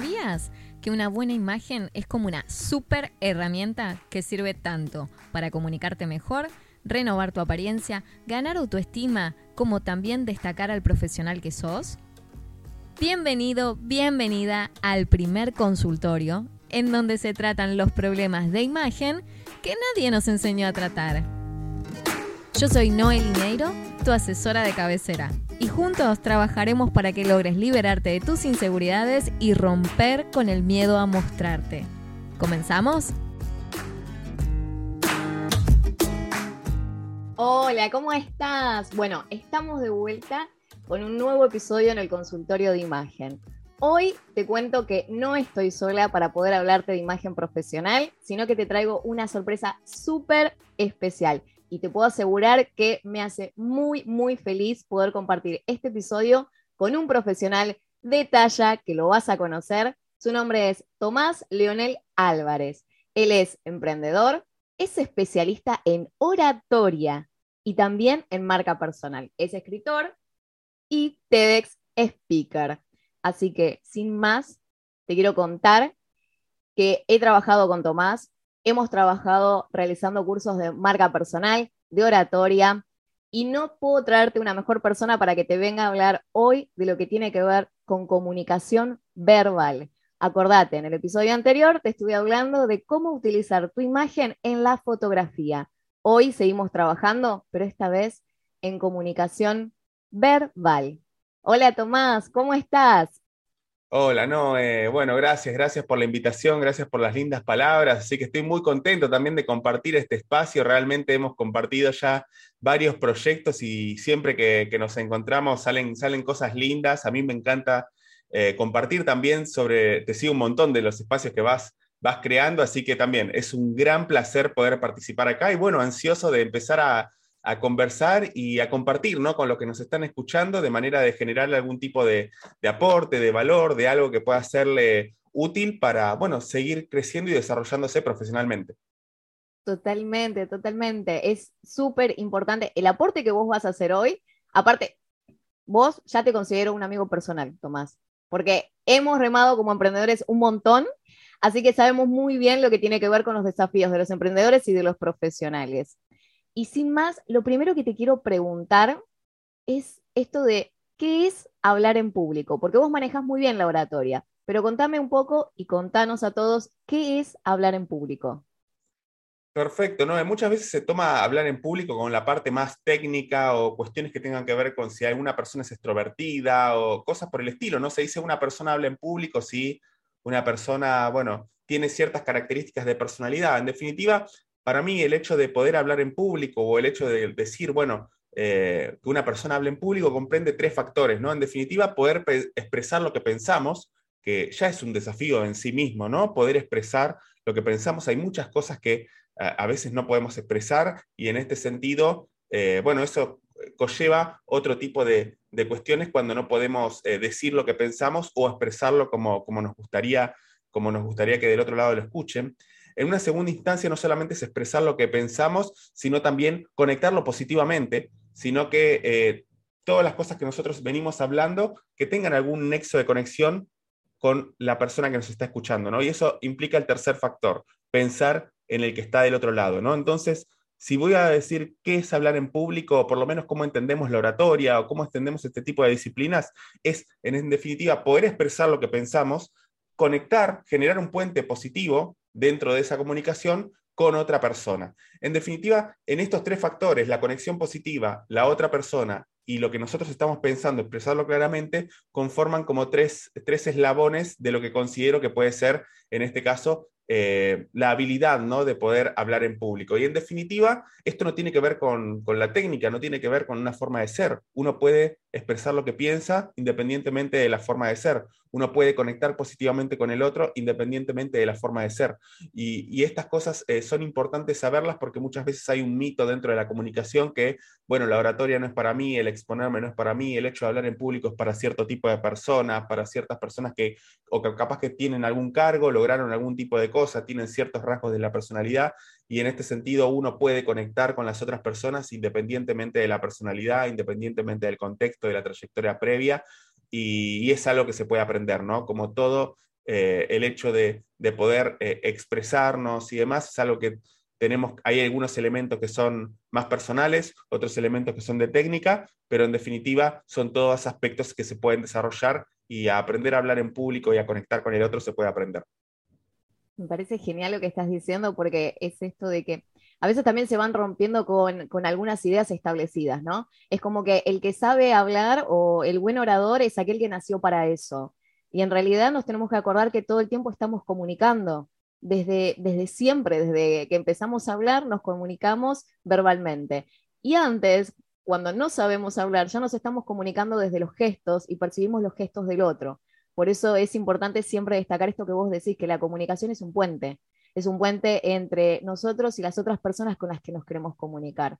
¿Sabías que una buena imagen es como una super herramienta que sirve tanto para comunicarte mejor, renovar tu apariencia, ganar autoestima, como también destacar al profesional que sos? Bienvenido, bienvenida al primer consultorio en donde se tratan los problemas de imagen que nadie nos enseñó a tratar. Yo soy Noel Ineiro, tu asesora de cabecera, y juntos trabajaremos para que logres liberarte de tus inseguridades y romper con el miedo a mostrarte. ¿Comenzamos? Hola, ¿cómo estás? Bueno, estamos de vuelta con un nuevo episodio en el consultorio de imagen. Hoy te cuento que no estoy sola para poder hablarte de imagen profesional, sino que te traigo una sorpresa súper especial. Y te puedo asegurar que me hace muy, muy feliz poder compartir este episodio con un profesional de talla que lo vas a conocer. Su nombre es Tomás Leonel Álvarez. Él es emprendedor, es especialista en oratoria y también en marca personal. Es escritor y TEDx speaker. Así que, sin más, te quiero contar que he trabajado con Tomás, hemos trabajado realizando cursos de marca personal, de oratoria, y no puedo traerte una mejor persona para que te venga a hablar hoy de lo que tiene que ver con comunicación verbal. Acordate, en el episodio anterior te estuve hablando de cómo utilizar tu imagen en la fotografía. Hoy seguimos trabajando, pero esta vez en comunicación verbal. Hola Tomás, ¿cómo estás? Hola, no, bueno, gracias, gracias por la invitación, gracias por las lindas palabras, así que estoy muy contento también de compartir este espacio, realmente hemos compartido ya varios proyectos y siempre que, nos encontramos salen, salen cosas lindas, a mí me encanta eh, compartir también sobre, te sigo un montón de los espacios que vas, vas creando, así que también es un gran placer poder participar acá y bueno, ansioso de empezar a a conversar y a compartir ¿no? con los que nos están escuchando de manera de generar algún tipo de, aporte, de valor, de algo que pueda serle útil para, bueno, seguir creciendo y desarrollándose profesionalmente. Totalmente, totalmente. Es súper importante el aporte que vos vas a hacer hoy. Aparte, vos ya te considero un amigo personal, Tomás, porque hemos remado como emprendedores un montón, así que sabemos muy bien lo que tiene que ver con los desafíos de los emprendedores y de los profesionales. Y sin más, lo primero que te quiero preguntar es esto de qué es hablar en público, porque vos manejas muy bien la oratoria, pero contame un poco y contanos a todos qué es hablar en público. Perfecto, ¿no? Muchas veces se toma hablar en público con la parte más técnica o cuestiones que tengan que ver con si alguna persona es extrovertida o cosas por el estilo, ¿no? Se dice una persona habla en público si una persona, bueno, tiene ciertas características de personalidad. En definitiva, para mí el hecho de poder hablar en público o el hecho de decir, bueno, eh, que una persona hable en público comprende tres factores, ¿no? En definitiva, poder expresar lo que pensamos, que ya es un desafío en sí mismo, ¿no? Poder expresar lo que pensamos. Hay muchas cosas que a veces no podemos expresar y en este sentido, eh, bueno, eso conlleva otro tipo de, cuestiones cuando no podemos eh, decir lo que pensamos o expresarlo como, como, nos gustaría, como nos gustaría que del otro lado lo escuchen. En una segunda instancia no solamente es expresar lo que pensamos, sino también conectarlo positivamente, sino que eh, todas las cosas que nosotros venimos hablando, que tengan algún nexo de conexión con la persona que nos está escuchando, ¿no? Y eso implica el tercer factor, pensar en el que está del otro lado, ¿no? Entonces, si voy a decir qué es hablar en público, o por lo menos cómo entendemos la oratoria o cómo entendemos este tipo de disciplinas, es en definitiva poder expresar lo que pensamos, conectar, generar un puente positivo dentro de esa comunicación con otra persona. En definitiva, en estos tres factores, la conexión positiva, la otra persona y lo que nosotros estamos pensando, expresarlo claramente, conforman como tres, tres eslabones de lo que considero que puede ser, en este caso, eh, la habilidad ¿no? de poder hablar en público. Y en definitiva, esto no tiene que ver con, con, la técnica, no tiene que ver con una forma de ser. Uno puede expresar lo que piensa independientemente de la forma de ser. Uno puede conectar positivamente con el otro independientemente de la forma de ser. Y, estas cosas eh, son importantes saberlas porque muchas veces hay un mito dentro de la comunicación que, bueno, la oratoria no es para mí, el exponerme no es para mí, el hecho de hablar en público es para cierto tipo de personas, para ciertas personas que, o que capaz que tienen algún cargo, lograron algún tipo de cosas tienen ciertos rasgos de la personalidad y en este sentido uno puede conectar con las otras personas independientemente de la personalidad, independientemente del contexto, de la trayectoria previa y, es algo que se puede aprender, ¿no? Como todo eh, el hecho de, poder eh, expresarnos y demás es algo que tenemos, hay algunos elementos que son más personales, otros elementos que son de técnica, pero en definitiva son todos aspectos que se pueden desarrollar y aprender a hablar en público y a conectar con el otro se puede aprender. Me parece genial lo que estás diciendo porque es esto de que a veces también se van rompiendo con, algunas ideas establecidas, ¿no? Es como que el que sabe hablar o el buen orador es aquel que nació para eso. Y en realidad nos tenemos que acordar que todo el tiempo estamos comunicando. Desde, desde siempre, desde que empezamos a hablar, nos comunicamos verbalmente. Y antes, cuando no sabemos hablar, ya nos estamos comunicando desde los gestos y percibimos los gestos del otro. Por eso es importante siempre destacar esto que vos decís, que la comunicación es un puente. Es un puente entre nosotros y las otras personas con las que nos queremos comunicar.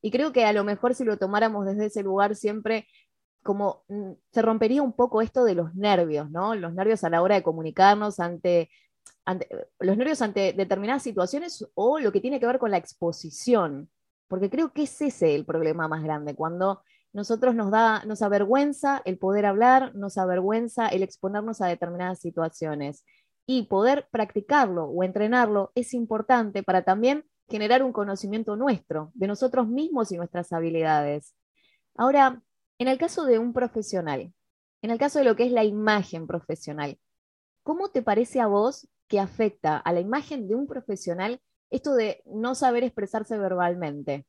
Y creo que a lo mejor si lo tomáramos desde ese lugar siempre como mm, se rompería un poco esto de los nervios, ¿no? Los nervios a la hora de comunicarnos ante, los nervios ante determinadas situaciones o lo que tiene que ver con la exposición, porque creo que es ese el problema más grande, cuando nosotros nos da, nos avergüenza el poder hablar, nos avergüenza el exponernos a determinadas situaciones y poder practicarlo o entrenarlo es importante para también generar un conocimiento nuestro, de nosotros mismos y nuestras habilidades. Ahora, en el caso de un profesional, en el caso de lo que es la imagen profesional, ¿cómo te parece a vos que afecta a la imagen de un profesional esto de no saber expresarse verbalmente?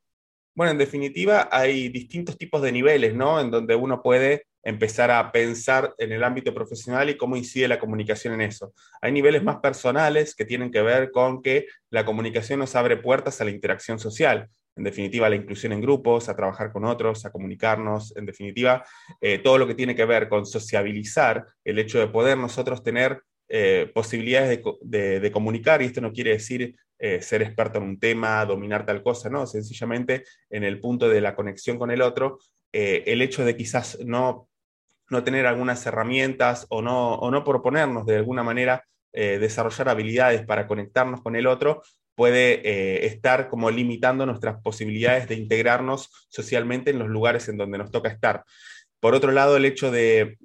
Bueno, en definitiva, hay distintos tipos de niveles, ¿no? En donde uno puede empezar a pensar en el ámbito profesional y cómo incide la comunicación en eso. Hay niveles más personales que tienen que ver con que la comunicación nos abre puertas a la interacción social en definitiva la inclusión en grupos, a trabajar con otros, a comunicarnos, en definitiva eh, todo lo que tiene que ver con sociabilizar, el hecho de poder nosotros tener eh, posibilidades de, comunicar, y esto no quiere decir eh, ser experto en un tema, dominar tal cosa, no, sencillamente en el punto de la conexión con el otro, el hecho de quizás no, no tener algunas herramientas o no, o no proponernos de alguna manera desarrollar habilidades para conectarnos con el otro, puede eh, estar como limitando nuestras posibilidades de integrarnos socialmente en los lugares en donde nos toca estar. Por otro lado, el hecho de,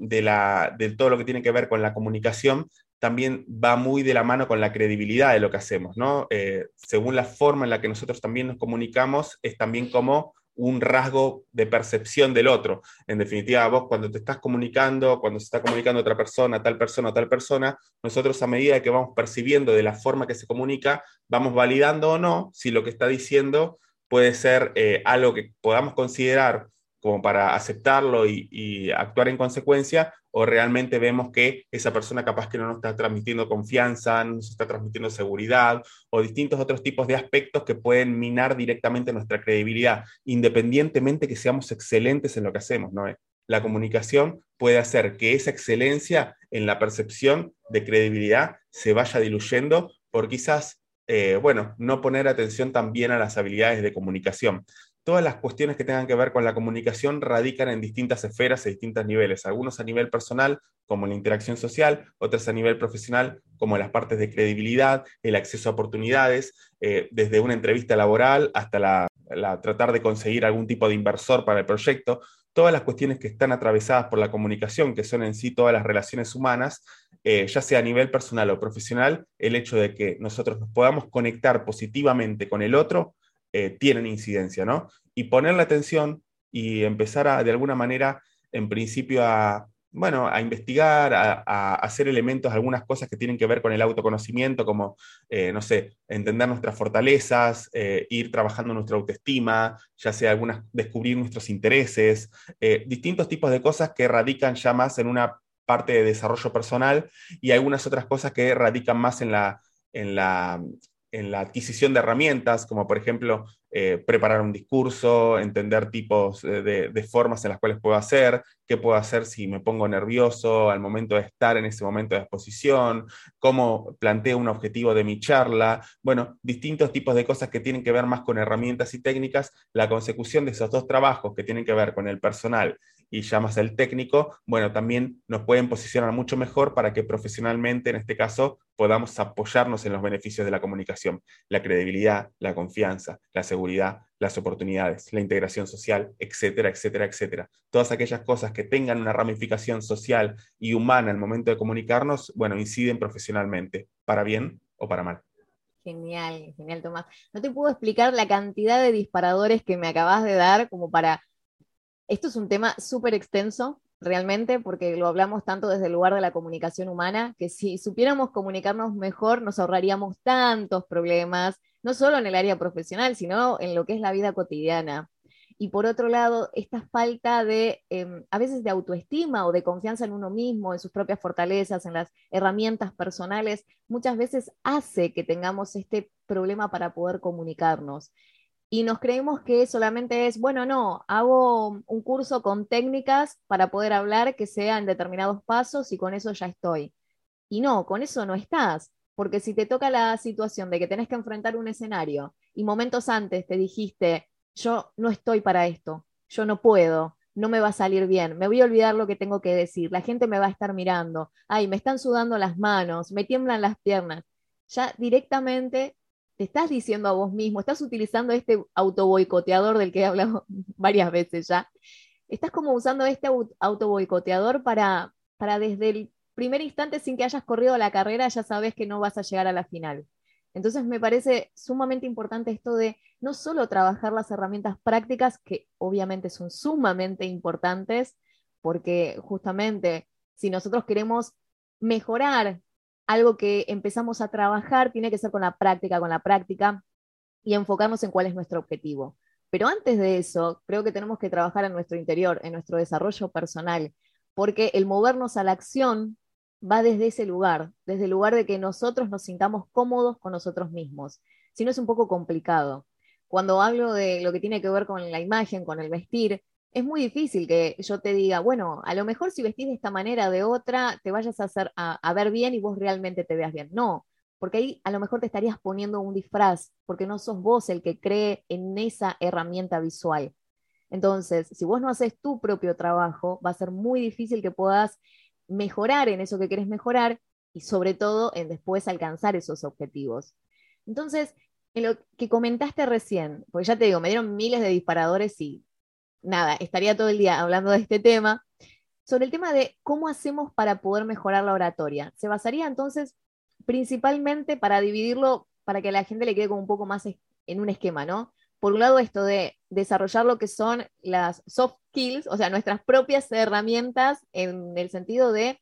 todo lo que tiene que ver con la comunicación también va muy de la mano con la credibilidad de lo que hacemos, ¿no? Eh, según la forma en la que nosotros también nos comunicamos, es también como un rasgo de percepción del otro. En definitiva, vos cuando te estás comunicando, cuando se está comunicando otra persona, tal persona, tal persona, nosotros a medida que vamos percibiendo de la forma que se comunica, vamos validando o no si lo que está diciendo puede ser eh, algo que podamos considerar como para aceptarlo y, actuar en consecuencia, o realmente vemos que esa persona capaz que no nos está transmitiendo confianza, no nos está transmitiendo seguridad, o distintos otros tipos de aspectos que pueden minar directamente nuestra credibilidad, independientemente que seamos excelentes en lo que hacemos, ¿no? La comunicación puede hacer que esa excelencia en la percepción de credibilidad se vaya diluyendo por quizás eh, bueno, no poner atención también a las habilidades de comunicación todas las cuestiones que tengan que ver con la comunicación radican en distintas esferas y distintos niveles, algunos a nivel personal, como la interacción social, otras a nivel profesional, como las partes de credibilidad, el acceso a oportunidades, eh, desde una entrevista laboral hasta la, tratar de conseguir algún tipo de inversor para el proyecto, todas las cuestiones que están atravesadas por la comunicación, que son en sí todas las relaciones humanas, eh, ya sea a nivel personal o profesional, el hecho de que nosotros nos podamos conectar positivamente con el otro, eh, tienen incidencia, ¿no? Y ponerle atención y empezar a, de alguna manera, en principio, a, bueno, a investigar, a, hacer elementos, algunas cosas que tienen que ver con el autoconocimiento, como, eh, no sé, entender nuestras fortalezas, eh, ir trabajando nuestra autoestima, ya sea algunas, descubrir nuestros intereses, distintos tipos de cosas que radican ya más en una parte de desarrollo personal y algunas otras cosas que radican más en la, en la, en la adquisición de herramientas, como por ejemplo eh, preparar un discurso, entender tipos de, formas en las cuales puedo hacer, qué puedo hacer si me pongo nervioso al momento de estar en ese momento de exposición, cómo planteo un objetivo de mi charla, bueno, distintos tipos de cosas que tienen que ver más con herramientas y técnicas, la consecución de esos dos trabajos que tienen que ver con el personal y llamas al técnico, bueno, también nos pueden posicionar mucho mejor para que profesionalmente, en este caso, podamos apoyarnos en los beneficios de la comunicación, la credibilidad, la confianza, la seguridad, las oportunidades, la integración social, etcétera, etcétera, etcétera. Todas aquellas cosas que tengan una ramificación social y humana al momento de comunicarnos, bueno, inciden profesionalmente, para bien o para mal. Genial, genial, Tomás. No te puedo explicar la cantidad de disparadores que me acabas de dar como para... Esto es un tema súper extenso, realmente, porque lo hablamos tanto desde el lugar de la comunicación humana, que si supiéramos comunicarnos mejor, nos ahorraríamos tantos problemas, no solo en el área profesional, sino en lo que es la vida cotidiana. Y por otro lado, esta falta de, em, a veces de autoestima o de confianza en uno mismo, en sus propias fortalezas, en las herramientas personales, muchas veces hace que tengamos este problema para poder comunicarnos. Y nos creemos que solamente es, bueno, no, hago un curso con técnicas para poder hablar que sean determinados pasos y con eso ya estoy. Y no, con eso no estás. Porque si te toca la situación de que tenés que enfrentar un escenario y momentos antes te dijiste, yo no estoy para esto, yo no puedo, no me va a salir bien, me voy a olvidar lo que tengo que decir, la gente me va a estar mirando, ay, me están sudando las manos, me tiemblan las piernas. Ya directamente te estás diciendo a vos mismo, estás utilizando este autoboicoteador del que he hablado varias veces ya, estás como usando este autoboicoteador para, para desde el primer instante sin que hayas corrido la carrera ya sabes que no vas a llegar a la final. Entonces me parece sumamente importante esto de no solo trabajar las herramientas prácticas, que obviamente son sumamente importantes, porque justamente si nosotros queremos mejorar algo que empezamos a trabajar, tiene que ser con la práctica, con la práctica y enfocarnos en cuál es nuestro objetivo. Pero antes de eso, creo que tenemos que trabajar en nuestro interior, en nuestro desarrollo personal, porque el movernos a la acción va desde ese lugar, desde el lugar de que nosotros nos sintamos cómodos con nosotros mismos. Si no es un poco complicado. Cuando hablo de lo que tiene que ver con la imagen, con el vestir, es muy difícil que yo te diga, bueno, a lo mejor si vestís de esta manera, de otra, te vayas a hacer a, ver bien y vos realmente te veas bien. No, porque ahí a lo mejor te estarías poniendo un disfraz, porque no sos vos el que cree en esa herramienta visual. Entonces, si vos no haces tu propio trabajo, va a ser muy difícil que puedas mejorar en eso que quieres mejorar y sobre todo en después alcanzar esos objetivos. Entonces, en lo que comentaste recién, porque ya te digo, me dieron miles de disparadores y nada, estaría todo el día hablando de este tema, sobre el tema de cómo hacemos para poder mejorar la oratoria. Se basaría entonces principalmente para dividirlo, para que a la gente le quede como un poco más en un esquema, ¿no? Por un lado, esto de desarrollar lo que son las soft skills, o sea, nuestras propias herramientas en el sentido de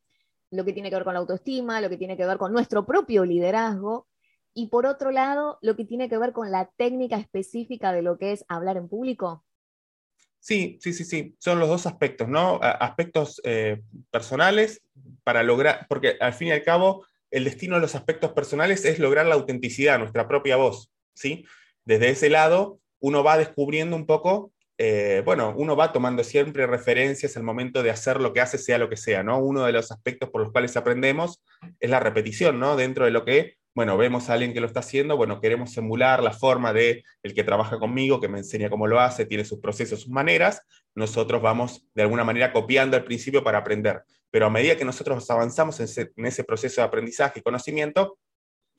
lo que tiene que ver con la autoestima, lo que tiene que ver con nuestro propio liderazgo, y por otro lado, lo que tiene que ver con la técnica específica de lo que es hablar en público. Sí, sí, sí, sí, son los dos aspectos, ¿no? Aspectos eh, personales para lograr, porque al fin y al cabo, el destino de los aspectos personales es lograr la autenticidad, nuestra propia voz, ¿sí? Desde ese lado, uno va descubriendo un poco, eh, bueno, uno va tomando siempre referencias al momento de hacer lo que hace, sea lo que sea, ¿no? Uno de los aspectos por los cuales aprendemos es la repetición, ¿no? Dentro de lo que, bueno, vemos a alguien que lo está haciendo, bueno, queremos emular la forma de el que trabaja conmigo, que me enseña cómo lo hace, tiene sus procesos, sus maneras, nosotros vamos de alguna manera copiando al principio para aprender. Pero a medida que nosotros avanzamos en ese, en ese proceso de aprendizaje y conocimiento,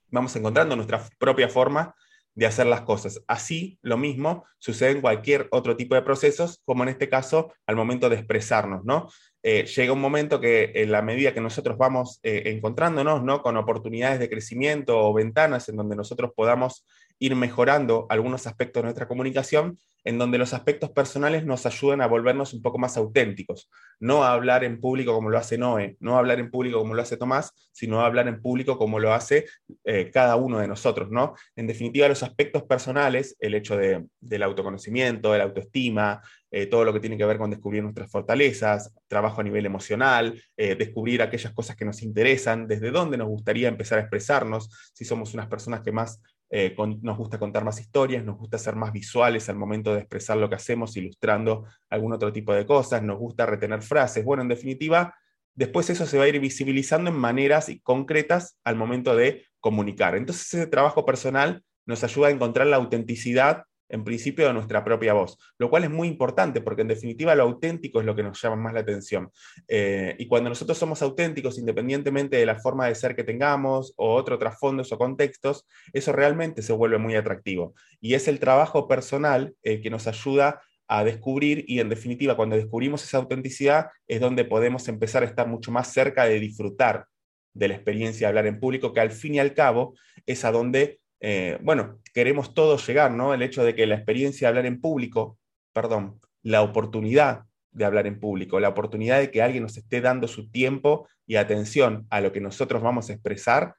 vamos encontrando nuestra propia forma de hacer las cosas. Así, lo mismo sucede en cualquier otro tipo de procesos, como en este caso al momento de expresarnos, ¿no? Eh, llega un momento que en la medida que nosotros vamos eh, encontrándonos, ¿no? Con oportunidades de crecimiento o ventanas en donde nosotros podamos ir mejorando algunos aspectos de nuestra comunicación, en donde los aspectos personales nos ayudan a volvernos un poco más auténticos. No a hablar en público como lo hace Noé, no a hablar en público como lo hace Tomás, sino a hablar en público como lo hace eh, cada uno de nosotros. ¿no? En definitiva, los aspectos personales, el hecho del autoconocimiento, de la autoestima, eh, todo lo que tiene que ver con descubrir nuestras fortalezas, trabajo a nivel emocional, eh, descubrir aquellas cosas que nos interesan, desde dónde nos gustaría empezar a expresarnos, si somos unas personas que más eh, nos gusta contar más historias, nos gusta ser más visuales al momento de expresar lo que hacemos, ilustrando algún otro tipo de cosas, nos gusta retener frases. Bueno, en definitiva, después eso se va a ir visibilizando en maneras concretas al momento de comunicar. Entonces ese trabajo personal nos ayuda a encontrar la autenticidad en principio, de nuestra propia voz, lo cual es muy importante porque en definitiva lo auténtico es lo que nos llama más la atención. Eh, y cuando nosotros somos auténticos, independientemente de la forma de ser que tengamos o otros trasfondos o contextos, eso realmente se vuelve muy atractivo. Y es el trabajo personal eh, que nos ayuda a descubrir y en definitiva cuando descubrimos esa autenticidad es donde podemos empezar a estar mucho más cerca de disfrutar de la experiencia de hablar en público, que al fin y al cabo es a donde eh, bueno, queremos todos llegar, ¿no? El hecho de que la experiencia de hablar en público, perdón, la oportunidad de hablar en público, la oportunidad de que alguien nos esté dando su tiempo y atención a lo que nosotros vamos a expresar,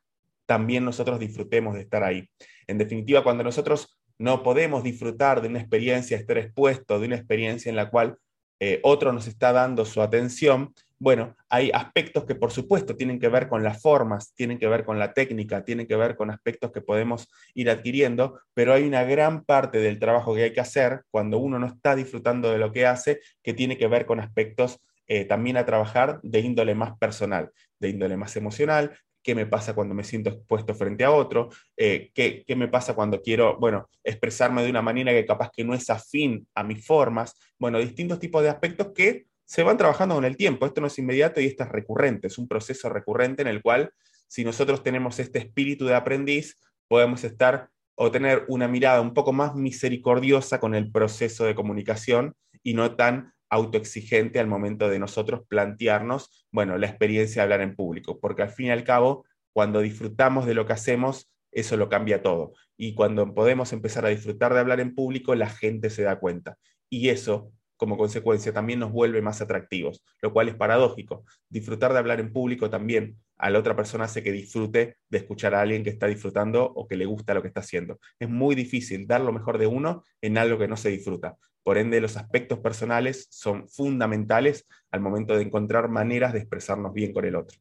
también nosotros disfrutemos de estar ahí. En definitiva, cuando nosotros no podemos disfrutar de una experiencia, estar expuesto de una experiencia en la cual eh, otro nos está dando su atención, bueno, hay aspectos que por supuesto tienen que ver con las formas, tienen que ver con la técnica, tienen que ver con aspectos que podemos ir adquiriendo, pero hay una gran parte del trabajo que hay que hacer cuando uno no está disfrutando de lo que hace, que tiene que ver con aspectos eh, también a trabajar de índole más personal, de índole más emocional, qué me pasa cuando me siento expuesto frente a otro, eh, qué, qué, me pasa cuando quiero, bueno, expresarme de una manera que capaz que no es afín a mis formas, bueno, distintos tipos de aspectos que se van trabajando con el tiempo. Esto no es inmediato y esto es recurrente, es un proceso recurrente en el cual si nosotros tenemos este espíritu de aprendiz, podemos estar o tener una mirada un poco más misericordiosa con el proceso de comunicación y no tan autoexigente al momento de nosotros plantearnos, bueno, la experiencia de hablar en público, porque al fin y al cabo, cuando disfrutamos de lo que hacemos, eso lo cambia todo. Y cuando podemos empezar a disfrutar de hablar en público, la gente se da cuenta. Y eso como consecuencia también nos vuelve más atractivos, lo cual es paradójico. Disfrutar de hablar en público también a la otra persona hace que disfrute de escuchar a alguien que está disfrutando o que le gusta lo que está haciendo. Es muy difícil dar lo mejor de uno en algo que no se disfruta. Por ende, los aspectos personales son fundamentales al momento de encontrar maneras de expresarnos bien con el otro.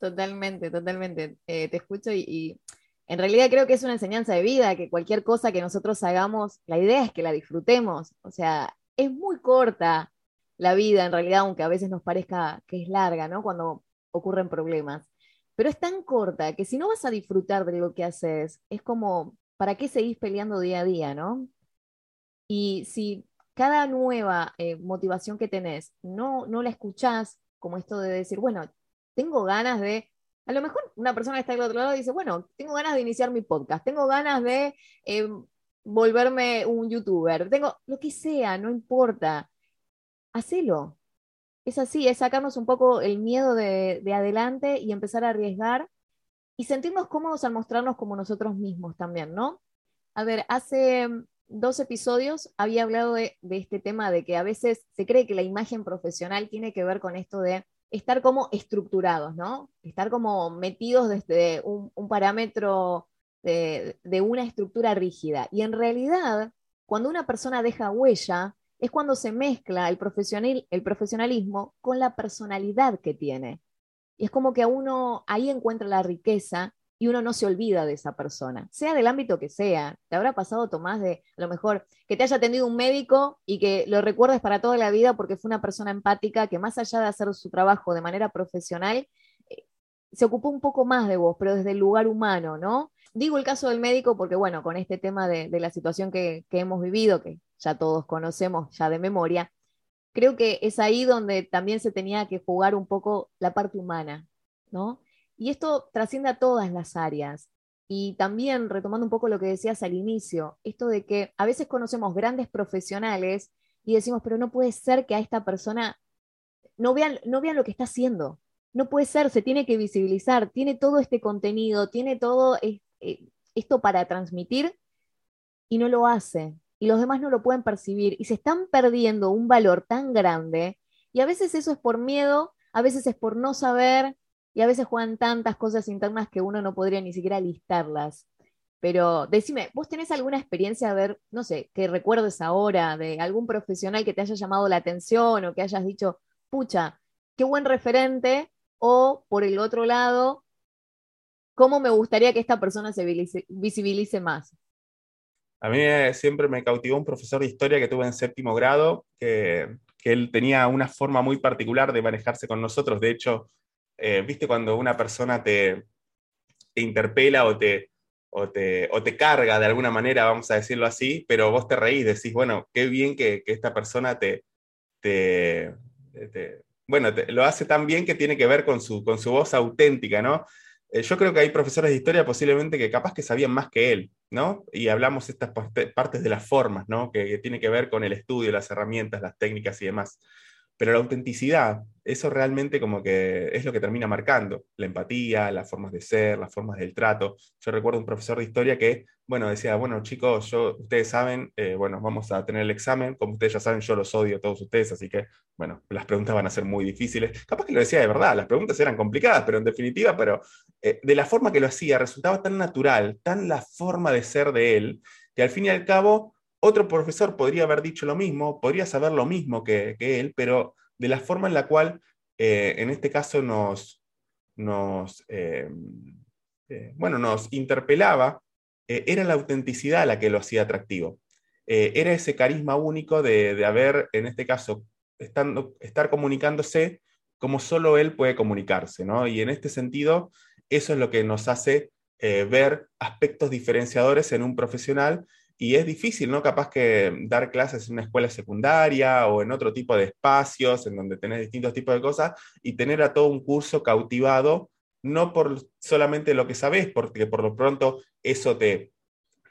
Totalmente, totalmente. Eh, te escucho y, y en realidad creo que es una enseñanza de vida, que cualquier cosa que nosotros hagamos, la idea es que la disfrutemos. O sea, es muy corta la vida, en realidad, aunque a veces nos parezca que es larga, ¿no? Cuando ocurren problemas. Pero es tan corta que si no vas a disfrutar de lo que haces, es como, ¿para qué seguís peleando día a día, no? Y si cada nueva eh, motivación que tenés no, no la escuchás, como esto de decir, bueno, tengo ganas de, a lo mejor una persona que está al otro lado dice, bueno, tengo ganas de iniciar mi podcast, tengo ganas de eh, volverme un youtuber, tengo lo que sea, no importa, hacelo. Es así, es sacarnos un poco el miedo de, adelante y empezar a arriesgar y sentirnos cómodos al mostrarnos como nosotros mismos también, ¿no? A ver, hace dos episodios había hablado de, este tema de que a veces se cree que la imagen profesional tiene que ver con esto de estar como estructurados, ¿no? Estar como metidos desde un parámetro de, una estructura rígida. Y en realidad, cuando una persona deja huella, es cuando se mezcla el, profesional, el profesionalismo con la personalidad que tiene. Y es como que a uno ahí encuentra la riqueza y uno no se olvida de esa persona, sea del ámbito que sea. Te habrá pasado, Tomás, de a lo mejor que te haya atendido un médico y que lo recuerdes para toda la vida porque fue una persona empática que más allá de hacer su trabajo de manera profesional, eh, se ocupó un poco más de vos, pero desde el lugar humano, ¿no? Digo el caso del médico porque, bueno, con este tema de, la situación que, hemos vivido, que ya todos conocemos ya de memoria, creo que es ahí donde también se tenía que jugar un poco la parte humana, ¿no? Y esto trasciende a todas las áreas. Y también, retomando un poco lo que decías al inicio, esto de que a veces conocemos grandes profesionales y decimos, pero no puede ser que a esta persona no vean, no vean lo que está haciendo. No puede ser, se tiene que visibilizar, tiene todo este contenido, tiene todo eh, esto para transmitir y no lo hace. Y los demás no lo pueden percibir y se están perdiendo un valor tan grande. Y a veces eso es por miedo, a veces es por no saber y a veces juegan tantas cosas internas que uno no podría ni siquiera listarlas. Pero decime, ¿vos tenés alguna experiencia, a ver, no sé, que recuerdes ahora de algún profesional que te haya llamado la atención o que hayas dicho, pucha, qué buen referente? O por el otro lado, cómo me gustaría que esta persona se visibilice más. A mí siempre me cautivó un profesor de historia que tuve en séptimo grado, que, él tenía una forma muy particular de manejarse con nosotros. De hecho, eh, viste cuando una persona te, interpela o te, o te, o te carga de alguna manera, vamos a decirlo así, pero vos te reís, decís, bueno, qué bien que, esta persona te, te, bueno, lo hace tan bien que tiene que ver con su, con su voz auténtica, ¿no? Eh, yo creo que hay profesores de historia posiblemente que capaz que sabían más que él, ¿no? Y hablamos estas partes de las formas, ¿no? Que, que tiene que ver con el estudio, las herramientas, las técnicas y demás. Pero la autenticidad, eso realmente como que es lo que termina marcando, la empatía, las formas de ser, las formas del trato. Yo recuerdo un profesor de historia que, bueno, decía, bueno chicos, yo, ustedes saben, eh, bueno, vamos a tener el examen, como ustedes ya saben, yo los odio a todos ustedes, así que, bueno, las preguntas van a ser muy difíciles. Capaz que lo decía de verdad, las preguntas eran complicadas, pero en definitiva, pero eh, de la forma que lo hacía, resultaba tan natural, tan la forma de ser de él, que al fin y al cabo otro profesor podría haber dicho lo mismo, podría saber lo mismo que, él, pero de la forma en la cual eh, en este caso nos, nos, eh, eh, bueno, nos interpelaba, era la autenticidad la que lo hacía atractivo. era ese carisma único de, haber, en este caso, estando, estar comunicándose como solo él puede comunicarse, ¿no? Y en este sentido, eso es lo que nos hace ver aspectos diferenciadores en un profesional y es difícil, ¿no? Capaz que dar clases en una escuela secundaria o en otro tipo de espacios en donde tenés distintos tipos de cosas y tener a todo un curso cautivado, no por solamente lo que sabés, porque por lo pronto eso te,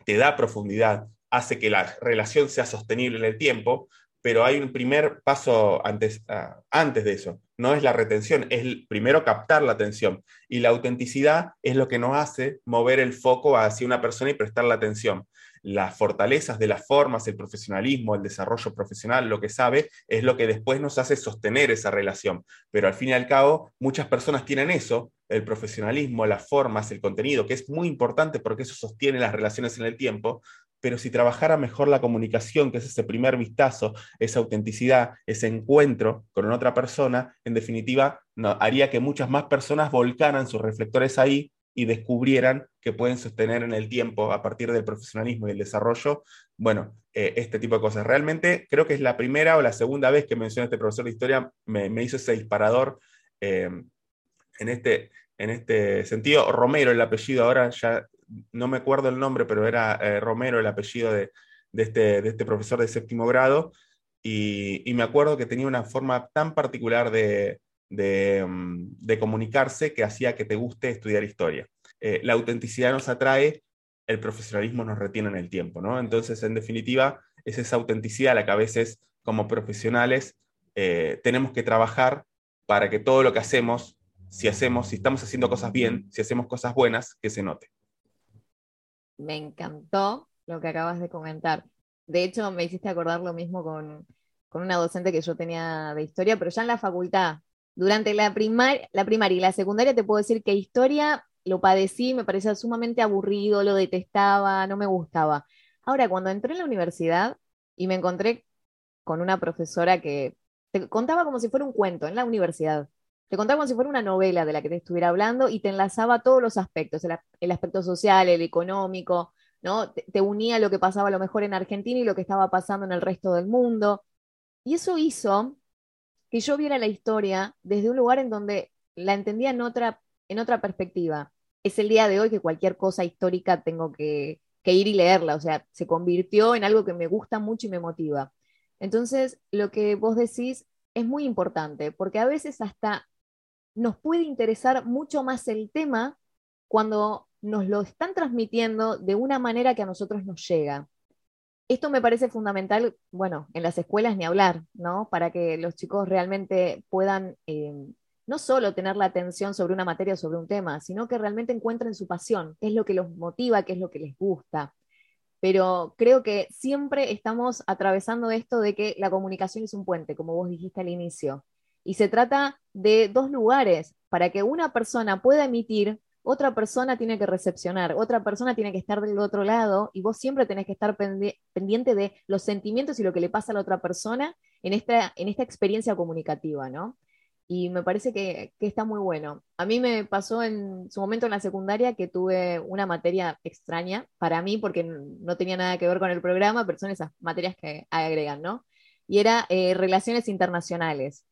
te da profundidad, hace que la relación sea sostenible en el tiempo, pero hay un primer paso antes, ah, antes de eso. No es la retención, es primero captar la atención. Y la autenticidad es lo que nos hace mover el foco hacia una persona y prestar la atención las fortalezas de las formas, el profesionalismo, el desarrollo profesional, lo que sabe, es lo que después nos hace sostener esa relación. Pero al fin y al cabo, muchas personas tienen eso, el profesionalismo, las formas, el contenido, que es muy importante porque eso sostiene las relaciones en el tiempo, pero si trabajara mejor la comunicación, que es ese primer vistazo, esa autenticidad, ese encuentro con otra persona, en definitiva, haría que muchas más personas volcaran sus reflectores ahí y descubrieran que pueden sostener en el tiempo, a partir del profesionalismo y el desarrollo, bueno, eh, este tipo de cosas. Realmente creo que es la primera o la segunda vez que menciona este profesor de historia, me, hizo ese disparador eh, en, este, en este sentido. Romero, el apellido, ahora ya no me acuerdo el nombre, pero era eh, Romero el apellido de, este, de, este, profesor de séptimo grado, y, y me acuerdo que tenía una forma tan particular de, Mm, de, comunicarse que hacía que te guste estudiar historia. Eh, la autenticidad nos atrae, el profesionalismo nos retiene en el tiempo, ¿no? Entonces, en definitiva, es esa autenticidad la que a veces como profesionales eh, tenemos que trabajar para que todo lo que hacemos, si hacemos, si estamos haciendo cosas bien, si hacemos cosas buenas, que se note. Me encantó lo que acabas de comentar. De hecho, me hiciste acordar lo mismo con, con una docente que yo tenía de historia, pero ya en la facultad, durante la, la primaria y la secundaria te puedo decir que historia lo padecí, me parecía sumamente aburrido, lo detestaba, no me gustaba. Ahora, cuando entré en la universidad y me encontré con una profesora que te contaba como si fuera un cuento en la universidad, te contaba como si fuera una novela de la que te estuviera hablando y te enlazaba todos los aspectos, el, aspecto social, el económico, ¿no? Te, unía lo que pasaba a lo mejor en Argentina y lo que estaba pasando en el resto del mundo. Y eso hizo que yo viera la historia desde un lugar en donde la entendía en otra, en otra perspectiva. Es el día de hoy que cualquier cosa histórica tengo que, ir y leerla, o sea, se convirtió en algo que me gusta mucho y me motiva. Entonces, lo que vos decís es muy importante, porque a veces hasta nos puede interesar mucho más el tema cuando nos lo están transmitiendo de una manera que a nosotros nos llega esto me parece fundamental, bueno, en las escuelas ni hablar, ¿no? Para que los chicos realmente puedan eh, no solo tener la atención sobre una materia o sobre un tema, sino que realmente encuentren su pasión, qué es lo que los motiva, qué es lo que les gusta. Pero creo que siempre estamos atravesando esto de que la comunicación es un puente, como vos dijiste al inicio. Y se trata de dos lugares para que una persona pueda emitir otra persona tiene que recepcionar, otra persona tiene que estar del otro lado y vos siempre tenés que estar pendiente de los sentimientos y lo que le pasa a la otra persona en esta, en esta experiencia comunicativa, ¿no? Y me parece que, está muy bueno. A mí me pasó en su momento en la secundaria que tuve una materia extraña para mí porque no tenía nada que ver con el programa, pero son esas materias que agregan, ¿no? Y era eh, relaciones internacionales.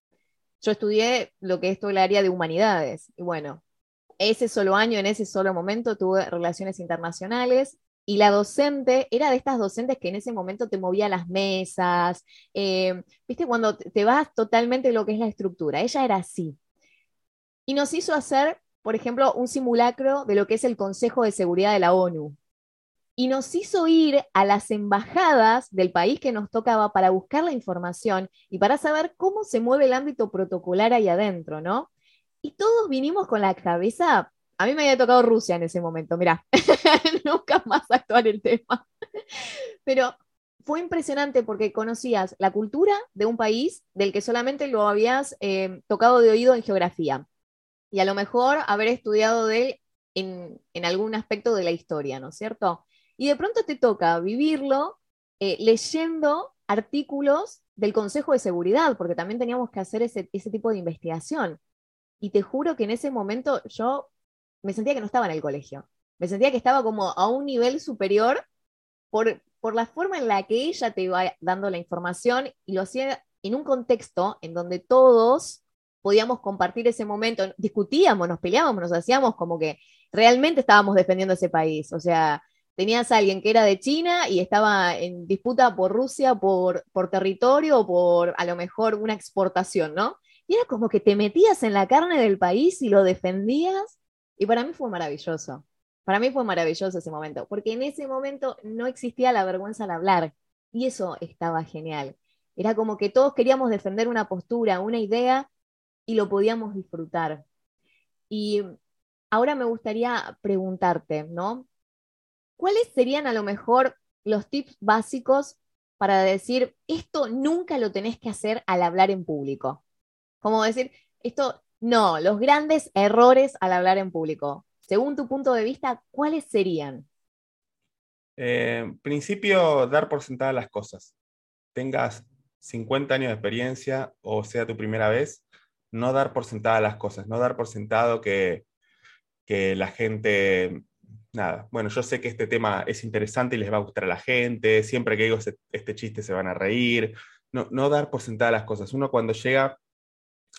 Yo estudié lo que es todo el área de humanidades. Y bueno, ese solo año, en ese solo momento, tuve relaciones internacionales y la docente era de estas docentes que en ese momento te movía las mesas, eh, viste, cuando te vas totalmente lo que es la estructura, ella era así. Y nos hizo hacer, por ejemplo, un simulacro de lo que es el Consejo de Seguridad de la ONU. Y nos hizo ir a las embajadas del país que nos tocaba para buscar la información y para saber cómo se mueve el ámbito protocolar ahí adentro, ¿no? Y todos vinimos con la cabeza, a mí me había tocado Rusia en ese momento, mirá, nunca más actuar el tema. Pero fue impresionante porque conocías la cultura de un país del que solamente lo habías eh, tocado de oído en geografía. Y a lo mejor haber estudiado de él en, en, algún aspecto de la historia, ¿no es cierto? Y de pronto te toca vivirlo eh, leyendo artículos del Consejo de Seguridad, porque también teníamos que hacer ese, ese tipo de investigación. Y te juro que en ese momento yo me sentía que no estaba en el colegio. Me sentía que estaba como a un nivel superior por, por la forma en la que ella te iba dando la información y lo hacía en un contexto en donde todos podíamos compartir ese momento, discutíamos, nos peleábamos, nos hacíamos como que realmente estábamos defendiendo ese país. O sea, tenías a alguien que era de China y estaba en disputa por Rusia, por, por territorio o por a lo mejor una exportación, ¿no? Y era como que te metías en la carne del país y lo defendías. Y para mí fue maravilloso. Para mí fue maravilloso ese momento, porque en ese momento no existía la vergüenza al hablar. Y eso estaba genial. Era como que todos queríamos defender una postura, una idea, y lo podíamos disfrutar. Y ahora me gustaría preguntarte, ¿no? ¿Cuáles serían a lo mejor los tips básicos para decir, esto nunca lo tenés que hacer al hablar en público? Como decir, esto, no, los grandes errores al hablar en público. Según tu punto de vista, ¿cuáles serían? Eh, principio, dar por sentadas las cosas. Tengas 50 años de experiencia o sea tu primera vez, no dar por sentadas las cosas, no dar por sentado que, que la gente bueno, yo sé que este tema es interesante y les va a gustar a la gente, siempre que digo este, este chiste se van a reír, no, dar por sentadas las cosas. Uno cuando llega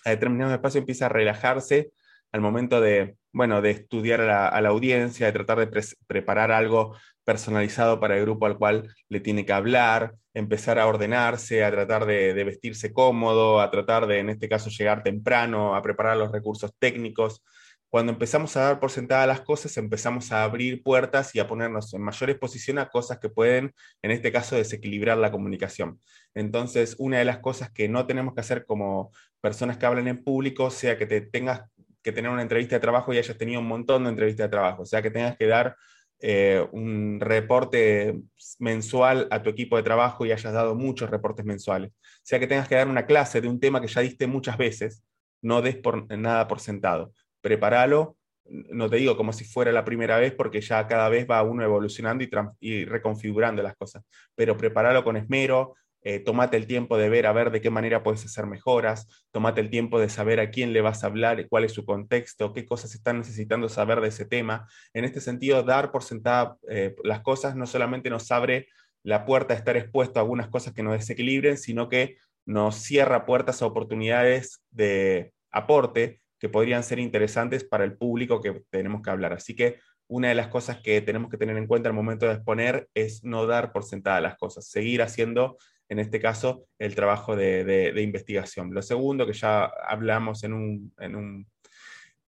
a determinado espacio empieza a relajarse al momento de, bueno, de estudiar a la, audiencia, de tratar de preparar algo personalizado para el grupo al cual le tiene que hablar, empezar a ordenarse, a tratar de vestirse cómodo, a tratar de, en este caso, llegar temprano, a preparar los recursos técnicos cuando empezamos a dar por sentadas las cosas, empezamos a abrir puertas y a ponernos en mayor exposición a cosas que pueden, en este caso, desequilibrar la comunicación. Entonces, una de las cosas que no tenemos que hacer como personas que hablan en público, sea que te tengas que tener una entrevista de trabajo y hayas tenido un montón de entrevistas de trabajo, sea que tengas que dar eh, un reporte mensual a tu equipo de trabajo y hayas dado muchos reportes mensuales, sea que tengas que dar una clase de un tema que ya diste muchas veces, no des por, nada por sentado prepáralo, no te digo como si fuera la primera vez, porque ya cada vez va uno evolucionando y, reconfigurando las cosas, pero prepáralo con esmero, eh, tomate el tiempo de ver a ver de qué manera puedes hacer mejoras, tomate el tiempo de saber a quién le vas a hablar, cuál es su contexto, qué cosas están necesitando saber de ese tema. En este sentido, dar por sentada eh, las cosas no solamente nos abre la puerta a estar expuesto a algunas cosas que nos desequilibren, sino que nos cierra puertas a oportunidades de aporte que podrían ser interesantes para el público que tenemos que hablar. Así que una de las cosas que tenemos que tener en cuenta al momento de exponer es no dar por sentada las cosas, seguir haciendo, en este caso, el trabajo de, investigación. Lo segundo, que ya hablamos en, un, en, un,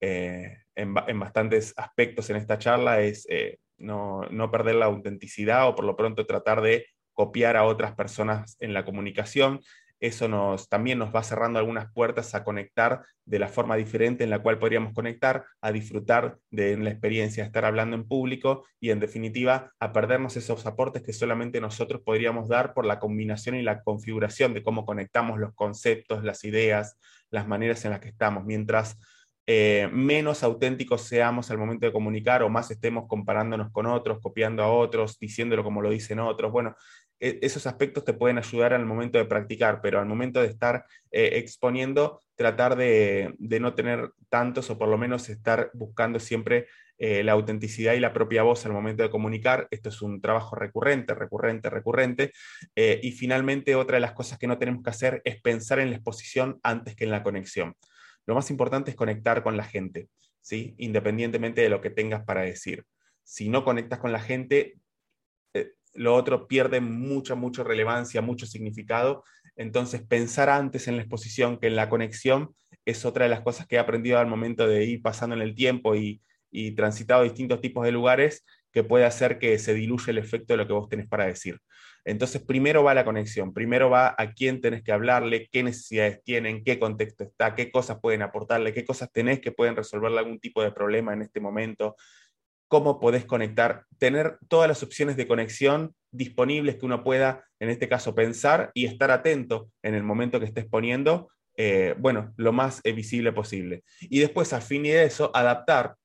eh, en, bastantes aspectos en esta charla, es eh, no, no perder la autenticidad o por lo pronto tratar de copiar a otras personas en la comunicación eso nos, también nos va cerrando algunas puertas a conectar de la forma diferente en la cual podríamos conectar, a disfrutar de la experiencia estar hablando en público y en definitiva a perdernos esos aportes que solamente nosotros podríamos dar por la combinación y la configuración de cómo conectamos los conceptos, las ideas, las maneras en las que estamos, mientras eh, menos auténticos seamos al momento de comunicar o más estemos comparándonos con otros, copiando a otros, diciéndolo como lo dicen otros. Bueno, esos aspectos te pueden ayudar al momento de practicar, pero al momento de estar eh, exponiendo, tratar de, no tener tantos o por lo menos estar buscando siempre eh, la autenticidad y la propia voz al momento de comunicar. Esto es un trabajo recurrente, recurrente, recurrente. Eh, y finalmente, otra de las cosas que no tenemos que hacer es pensar en la exposición antes que en la conexión. Lo más importante es conectar con la gente. ¿sí? independientemente de lo que tengas para decir. Si no conectas con la gente, lo otro pierde mucha, mucha relevancia, mucho significado. Entonces, pensar antes en la exposición que en la conexión es otra de las cosas que he aprendido al momento de ir pasando en el tiempo y, y transitado distintos tipos de lugares que puede hacer que se diluya el efecto de lo que vos tenés para decir. Entonces, primero va la conexión, primero va a quién tenés que hablarle, qué necesidades tienen, qué contexto está, qué cosas pueden aportarle, qué cosas tenés que pueden resolverle algún tipo de problema en este momento, cómo podés conectar, tener todas las opciones de conexión disponibles que uno pueda, en este caso, pensar y estar atento en el momento que estés poniendo, eh, bueno, lo más visible posible. Y después, a fin de eso, adaptar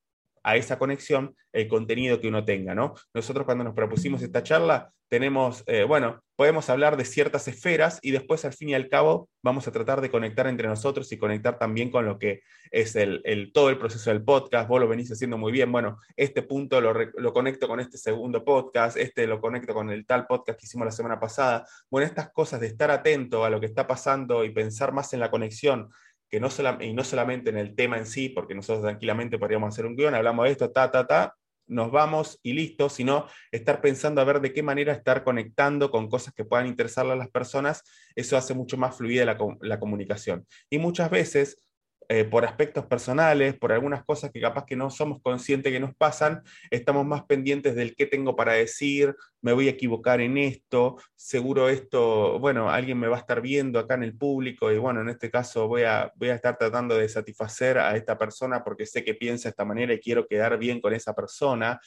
a esa conexión el contenido que uno tenga, ¿no? Nosotros cuando nos propusimos esta charla, tenemos, eh, bueno, podemos hablar de ciertas esferas y después al fin y al cabo vamos a tratar de conectar entre nosotros y conectar también con lo que es el, todo el proceso del podcast. Vos lo venís haciendo muy bien. Bueno, este punto lo, lo, conecto con este segundo podcast, este lo conecto con el tal podcast que hicimos la semana pasada. Bueno, estas cosas de estar atento a lo que está pasando y pensar más en la conexión que no y no solamente en el tema en sí, porque nosotros tranquilamente podríamos hacer un guion, hablamos de esto, ta, ta, ta, nos vamos y listo, sino estar pensando a ver de qué manera estar conectando con cosas que puedan interesarle a las personas, eso hace mucho más fluida la, la comunicación. Y muchas veces eh, por aspectos personales, por algunas cosas que capaz que no somos conscientes que nos pasan, estamos más pendientes del qué tengo para decir, me voy a equivocar en esto, seguro esto, bueno, alguien me va a estar viendo acá en el público y bueno, en este caso voy a, voy a estar tratando de satisfacer a esta persona porque sé que piensa de esta manera y quiero quedar bien con esa persona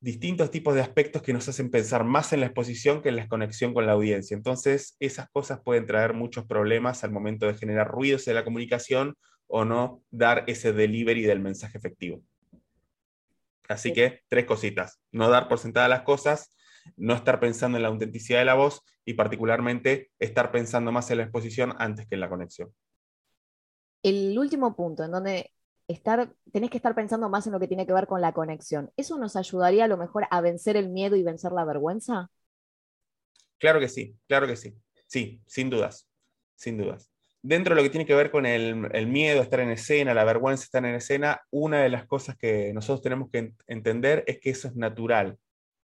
distintos tipos de aspectos que nos hacen pensar más en la exposición que en la conexión con la audiencia. Entonces, esas cosas pueden traer muchos problemas al momento de generar ruidos en la comunicación o no dar ese delivery del mensaje efectivo. Así que tres cositas. No dar por sentadas las cosas, no estar pensando en la autenticidad de la voz y particularmente estar pensando más en la exposición antes que en la conexión. El último punto, en donde estar, tenés que estar pensando más en lo que tiene que ver con la conexión. ¿Eso nos ayudaría a lo mejor a vencer el miedo y vencer la vergüenza? Claro que sí, claro que sí. Sí, sin dudas, sin dudas dentro de lo que tiene que ver con el, miedo a estar en escena, la vergüenza de estar en escena, una de las cosas que nosotros tenemos que entender es que eso es natural.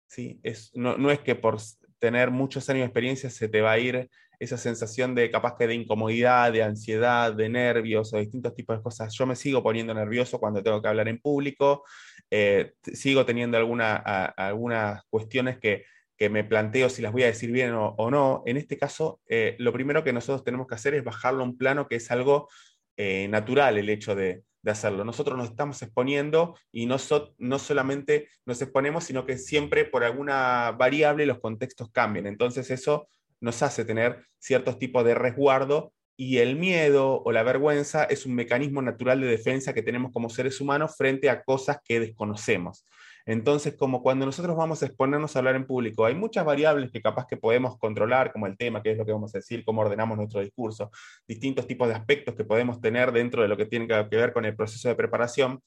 ¿sí? Es, no, es que por tener muchos años de experiencia se te va a ir esa sensación de capaz que de incomodidad, de ansiedad, de nervios o distintos tipos de cosas. Yo me sigo poniendo nervioso cuando tengo que hablar en público, eh, sigo teniendo alguna, algunas cuestiones que que me planteo si las voy a decir bien o, no, en este caso, eh, lo primero que nosotros tenemos que hacer es bajarlo a un plano que es algo eh, natural el hecho de, hacerlo. Nosotros nos estamos exponiendo y no, no solamente nos exponemos, sino que siempre por alguna variable los contextos cambian. Entonces eso nos hace tener ciertos tipos de resguardo y el miedo o la vergüenza es un mecanismo natural de defensa que tenemos como seres humanos frente a cosas que desconocemos. Entonces, como cuando nosotros vamos a exponernos a hablar en público, hay muchas variables que capaz que podemos controlar, como el tema, qué es lo que vamos a decir, cómo ordenamos nuestro discurso, distintos tipos de aspectos que podemos tener dentro de lo que tiene que ver con el proceso de preparación,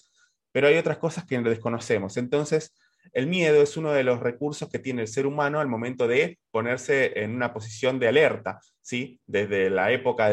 pero hay otras cosas que desconocemos. Entonces, el miedo es uno de los recursos que tiene el ser humano al momento de ponerse en una posición de alerta, ¿sí? Desde la época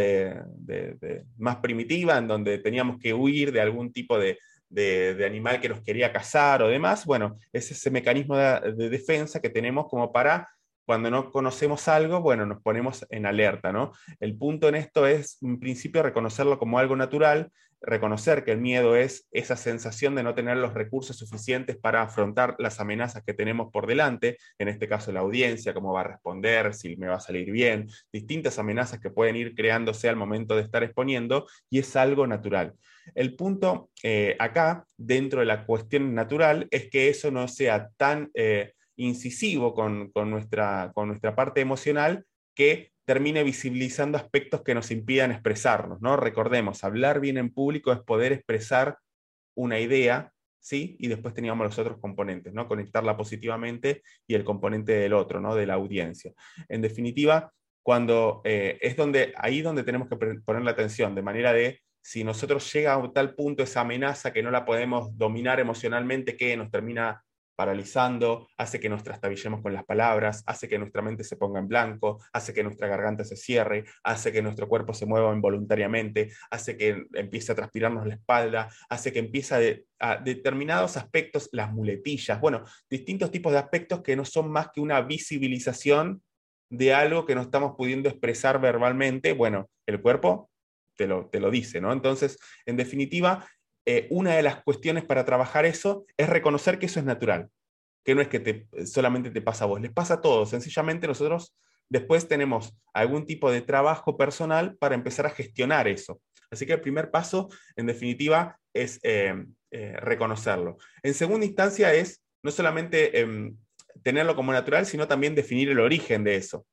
más primitiva, en donde teníamos que huir de algún tipo de, de, animal que nos quería cazar o demás, bueno, es ese mecanismo de, defensa que tenemos como para cuando no conocemos algo, bueno, nos ponemos en alerta, ¿no? El punto en esto es, en principio, reconocerlo como algo natural, reconocer que el miedo es esa sensación de no tener los recursos suficientes para afrontar las amenazas que tenemos por delante, en este caso la audiencia, cómo va a responder, si me va a salir bien, distintas amenazas que pueden ir creándose al momento de estar exponiendo, y es algo natural. El punto eh, acá, dentro de la cuestión natural, es que eso no sea tan eh, incisivo con, nuestra, con nuestra parte emocional que termine visibilizando aspectos que nos impidan expresarnos, ¿no? Recordemos, hablar bien en público es poder expresar una idea, ¿sí? Y después teníamos los otros componentes, ¿no? Conectarla positivamente y el componente del otro, ¿no? De la audiencia. En definitiva, cuando eh, es donde, ahí donde tenemos que poner la atención, de manera de si nosotros llega a tal punto esa amenaza que no la podemos dominar emocionalmente, que nos termina paralizando, hace que nos trastabillemos con las palabras, hace que nuestra mente se ponga en blanco, hace que nuestra garganta se cierre, hace que nuestro cuerpo se mueva involuntariamente, hace que empiece a transpirarnos la espalda, hace que empiece a, determinados aspectos, las muletillas, bueno, distintos tipos de aspectos que no son más que una visibilización de algo que no estamos pudiendo expresar verbalmente, bueno, el cuerpo te lo, te lo dice, ¿no? Entonces, en definitiva, eh, una de las cuestiones para trabajar eso es reconocer que eso es natural, que no es que te, solamente te pasa a vos, les pasa a todos. Sencillamente nosotros después tenemos algún tipo de trabajo personal para empezar a gestionar eso. Así que el primer paso, en definitiva, es eh, eh, reconocerlo. En segunda instancia es no solamente em, tenerlo como natural, sino también definir el origen de eso.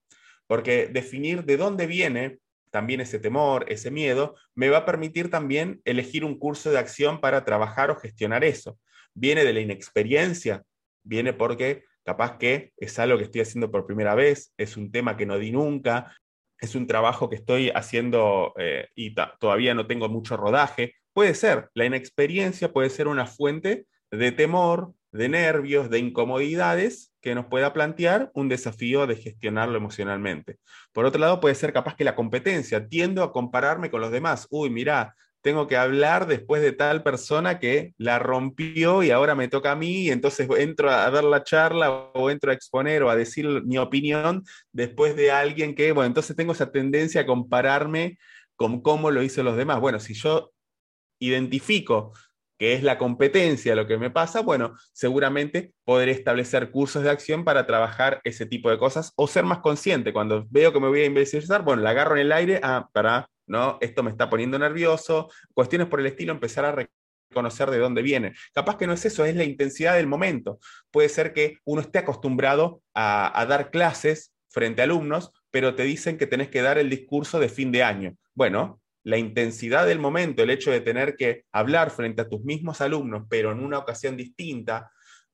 Porque definir de dónde viene también ese temor, ese miedo, me va a permitir también elegir un curso de acción para trabajar o gestionar eso. Viene de la inexperiencia, viene porque capaz que es algo que estoy haciendo por primera vez, es un tema que no di nunca, es un trabajo que estoy haciendo eh, y todavía no tengo mucho rodaje. Puede ser, la inexperiencia puede ser una fuente de temor, de nervios, de incomodidades que nos pueda plantear un desafío de gestionarlo emocionalmente. Por otro lado, puede ser capaz que la competencia, tiendo a compararme con los demás. Uy, mira, tengo que hablar después de tal persona que la rompió y ahora me toca a mí, y entonces entro a dar la charla o entro a exponer o a decir mi opinión después de alguien que, bueno, entonces tengo esa tendencia a compararme con cómo lo hizo los demás. Bueno, si yo identifico que es la competencia lo que me pasa, bueno, seguramente podré establecer cursos de acción para trabajar ese tipo de cosas o ser más consciente. Cuando veo que me voy a imbecilizar, bueno, la agarro en el aire, ah, para, ¿no? Esto me está poniendo nervioso, cuestiones por el estilo, empezar a reconocer de dónde viene. Capaz que no es eso, es la intensidad del momento. Puede ser que uno esté acostumbrado a, a dar clases frente a alumnos, pero te dicen que tenés que dar el discurso de fin de año. Bueno, la intensidad del momento, el hecho de tener que hablar frente a tus mismos alumnos, pero en una ocasión distinta,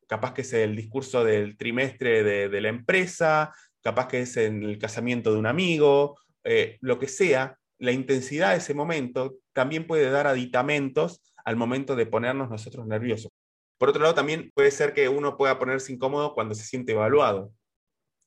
capaz que es el discurso del trimestre de, la empresa, capaz que es en el casamiento de un amigo, eh, lo que sea, la intensidad de ese momento también puede dar aditamentos al momento de ponernos nosotros nerviosos. Por otro lado, también puede ser que uno pueda ponerse incómodo cuando se siente evaluado.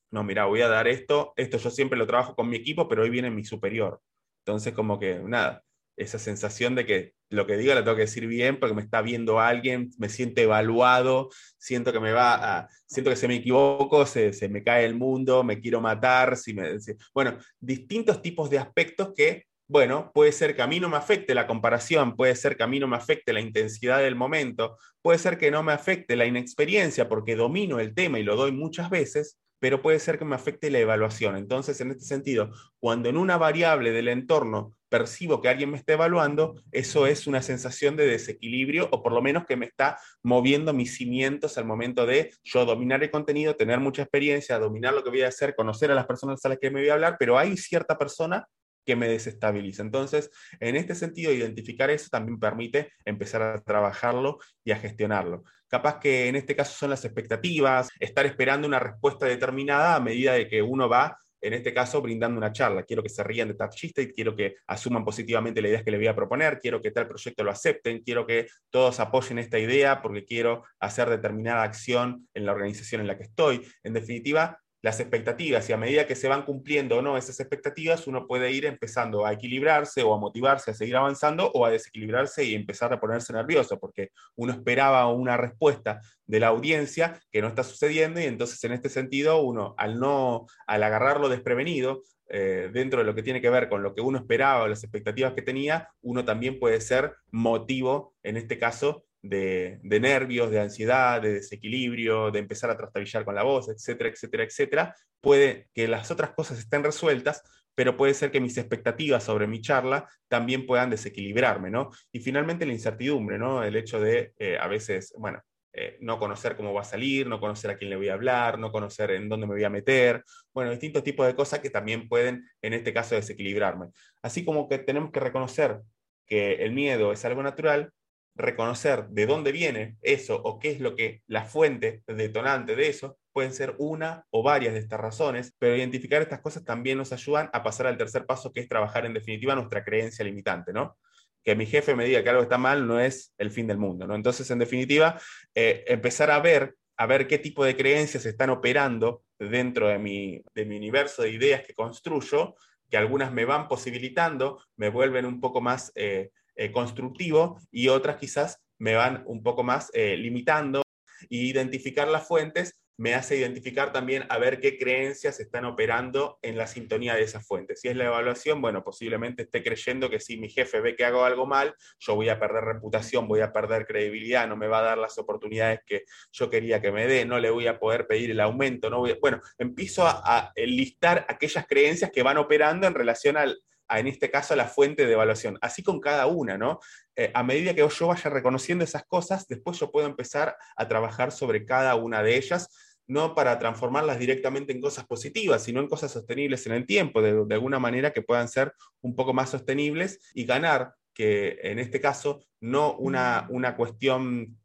No, mira, voy a dar esto, esto yo siempre lo trabajo con mi equipo, pero hoy viene mi superior. Entonces, como que, nada, esa sensación de que lo que diga lo tengo que decir bien porque me está viendo alguien, me siento evaluado, siento que me va siento que si me equivoco, se, se me cae el mundo, me quiero matar, si me, bueno, distintos tipos de aspectos que, bueno, puede ser que a mí no me afecte la comparación, puede ser que a mí no me afecte la intensidad del momento, puede ser que no me afecte la inexperiencia porque domino el tema y lo doy muchas veces, pero puede ser que me afecte la evaluación. Entonces, en este sentido, cuando en una variable del entorno percibo que alguien me está evaluando, eso es una sensación de desequilibrio o por lo menos que me está moviendo mis cimientos al momento de yo dominar el contenido, tener mucha experiencia, dominar lo que voy a hacer, conocer a las personas a las que me voy a hablar, pero hay cierta persona que me desestabiliza. Entonces, en este sentido, identificar eso también permite empezar a trabajarlo y a gestionarlo. Capaz que en este caso son las expectativas, estar esperando una respuesta determinada a medida de que uno va, en este caso, brindando una charla. Quiero que se rían de tal chiste, quiero que asuman positivamente la idea que le voy a proponer, quiero que tal proyecto lo acepten, quiero que todos apoyen esta idea porque quiero hacer determinada acción en la organización en la que estoy. En definitiva, las expectativas y a medida que se van cumpliendo o no esas expectativas, uno puede ir empezando a equilibrarse o a motivarse a seguir avanzando o a desequilibrarse y empezar a ponerse nervioso porque uno esperaba una respuesta de la audiencia que no está sucediendo y entonces en este sentido uno al no, al agarrarlo desprevenido, eh, dentro de lo que tiene que ver con lo que uno esperaba o las expectativas que tenía, uno también puede ser motivo, en este caso, de, nervios, de ansiedad, de desequilibrio, de empezar a trastabillar con la voz, etcétera, etcétera, etcétera, puede que las otras cosas estén resueltas, pero puede ser que mis expectativas sobre mi charla también puedan desequilibrarme, ¿no? Y finalmente la incertidumbre, ¿no? El hecho de eh, a veces, bueno, eh, no conocer cómo va a salir, no conocer a quién le voy a hablar, no conocer en dónde me voy a meter, bueno, distintos tipos de cosas que también pueden, en este caso, desequilibrarme. Así como que tenemos que reconocer que el miedo es algo natural, reconocer de dónde viene eso o qué es lo que la fuente detonante de eso, pueden ser una o varias de estas razones, pero identificar estas cosas también nos ayudan a pasar al tercer paso, que es trabajar en definitiva nuestra creencia limitante, ¿no? Que mi jefe me diga que algo está mal no es el fin del mundo, ¿no? Entonces, en definitiva, eh, empezar a ver a ver qué tipo de creencias están operando dentro de mi, de mi universo de ideas que construyo, que algunas me van posibilitando, me vuelven un poco más eh, eh, constructivo y otras quizás me van un poco más eh, limitando. Y identificar las fuentes me hace identificar también a ver qué creencias están operando en la sintonía de esas fuentes. Si es la evaluación, bueno, posiblemente esté creyendo que si mi jefe ve que hago algo mal, yo voy a perder reputación, voy a perder credibilidad, no me va a dar las oportunidades que yo quería que me dé, no le voy a poder pedir el aumento, no voy bueno, empiezo a, a listar aquellas creencias que van operando en relación al, en este caso, a la fuente de evaluación. Así con cada una, ¿no? Eh, a medida que yo vaya reconociendo esas cosas, después yo puedo empezar a trabajar sobre cada una de ellas, no para transformarlas directamente en cosas positivas, sino en cosas sostenibles en el tiempo, de, de alguna manera que puedan ser un poco más sostenibles y ganar que en este caso no una, una cuestión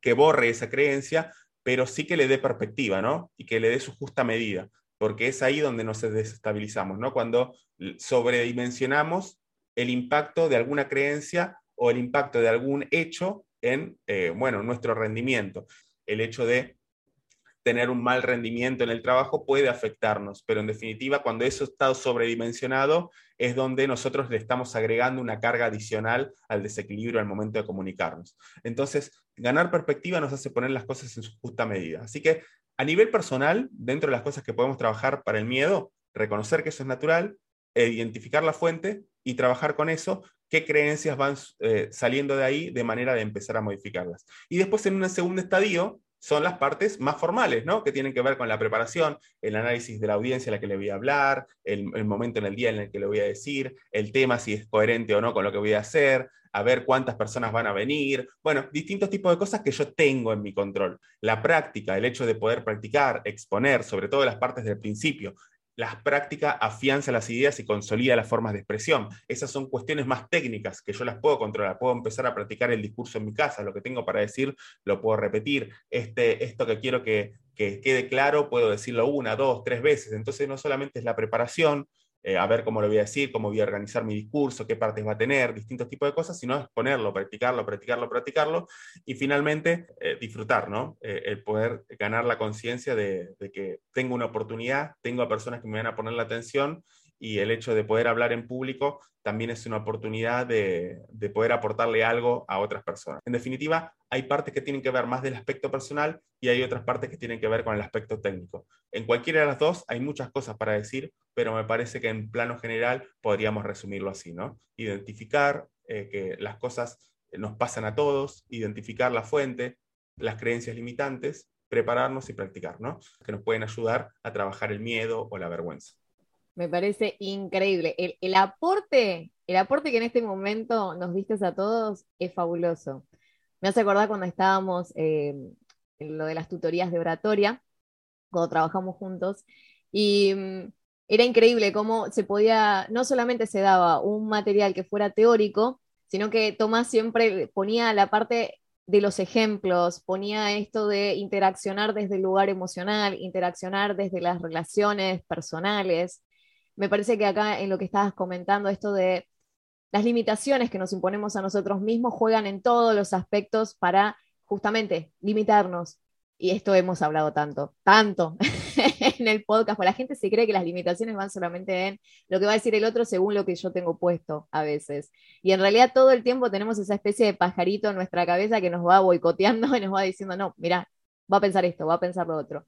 que borre esa creencia, pero sí que le dé perspectiva, ¿no? Y que le dé su justa medida porque es ahí donde nos desestabilizamos, ¿no? Cuando sobredimensionamos el impacto de alguna creencia o el impacto de algún hecho en, eh, bueno, nuestro rendimiento. El hecho de tener un mal rendimiento en el trabajo puede afectarnos, pero en definitiva, cuando eso está sobredimensionado, es donde nosotros le estamos agregando una carga adicional al desequilibrio al momento de comunicarnos. Entonces, ganar perspectiva nos hace poner las cosas en su justa medida. Así que a nivel personal, dentro de las cosas que podemos trabajar para el miedo, reconocer que eso es natural, identificar la fuente y trabajar con eso, qué creencias van eh, saliendo de ahí de manera de empezar a modificarlas. Y después en un segundo estadio son las partes más formales, ¿no? Que tienen que ver con la preparación, el análisis de la audiencia a la que le voy a hablar, el, momento en el día en el que le voy a decir, el tema si es coherente o no con lo que voy a hacer, a ver cuántas personas van a venir, bueno, distintos tipos de cosas que yo tengo en mi control. La práctica, el hecho de poder practicar, exponer, sobre todo las partes del principio, la práctica afianza las ideas y consolida las formas de expresión. Esas son cuestiones más técnicas que yo las puedo controlar. Puedo empezar a practicar el discurso en mi casa, lo que tengo para decir lo puedo repetir. Este, esto que quiero que, que quede claro, puedo decirlo una, dos, tres veces. Entonces no solamente es la preparación, eh, a ver cómo lo voy a decir, cómo voy a organizar mi discurso, qué partes va a tener, distintos tipos de cosas, sino exponerlo, practicarlo, practicarlo, practicarlo y finalmente eh, disfrutar, ¿no? Eh, el poder ganar la conciencia de, de, que tengo una oportunidad, tengo a personas que me van a poner la atención y el hecho de poder hablar en público también es una oportunidad de, de, poder aportarle algo a otras personas. En definitiva, hay partes que tienen que ver más del aspecto personal y hay otras partes que tienen que ver con el aspecto técnico. En cualquiera de las dos hay muchas cosas para decir, pero me parece que en plano general podríamos resumirlo así, ¿no? Identificar eh, que las cosas nos pasan a todos, identificar la fuente, las creencias limitantes, prepararnos y practicar, ¿no? Que nos pueden ayudar a trabajar el miedo o la vergüenza. Me parece increíble. El, el, aporte, el aporte que en este momento nos diste a todos es fabuloso. Me hace acordar cuando estábamos eh, en lo de las tutorías de oratoria, cuando trabajamos juntos, y mm, era increíble cómo se podía, no solamente se daba un material que fuera teórico, sino que Tomás siempre ponía la parte de los ejemplos, ponía esto de interaccionar desde el lugar emocional, interaccionar desde las relaciones personales me parece que acá en lo que estabas comentando, esto de las limitaciones que nos imponemos a nosotros mismos juegan en todos los aspectos para justamente limitarnos. Y esto hemos hablado tanto, tanto en el podcast, porque la gente se cree que las limitaciones van solamente en lo que va a decir el otro según lo que yo tengo puesto a veces. Y en realidad todo el tiempo tenemos esa especie de pajarito en nuestra cabeza que nos va boicoteando y nos va diciendo, no, mira, va a pensar esto, va a pensar lo otro.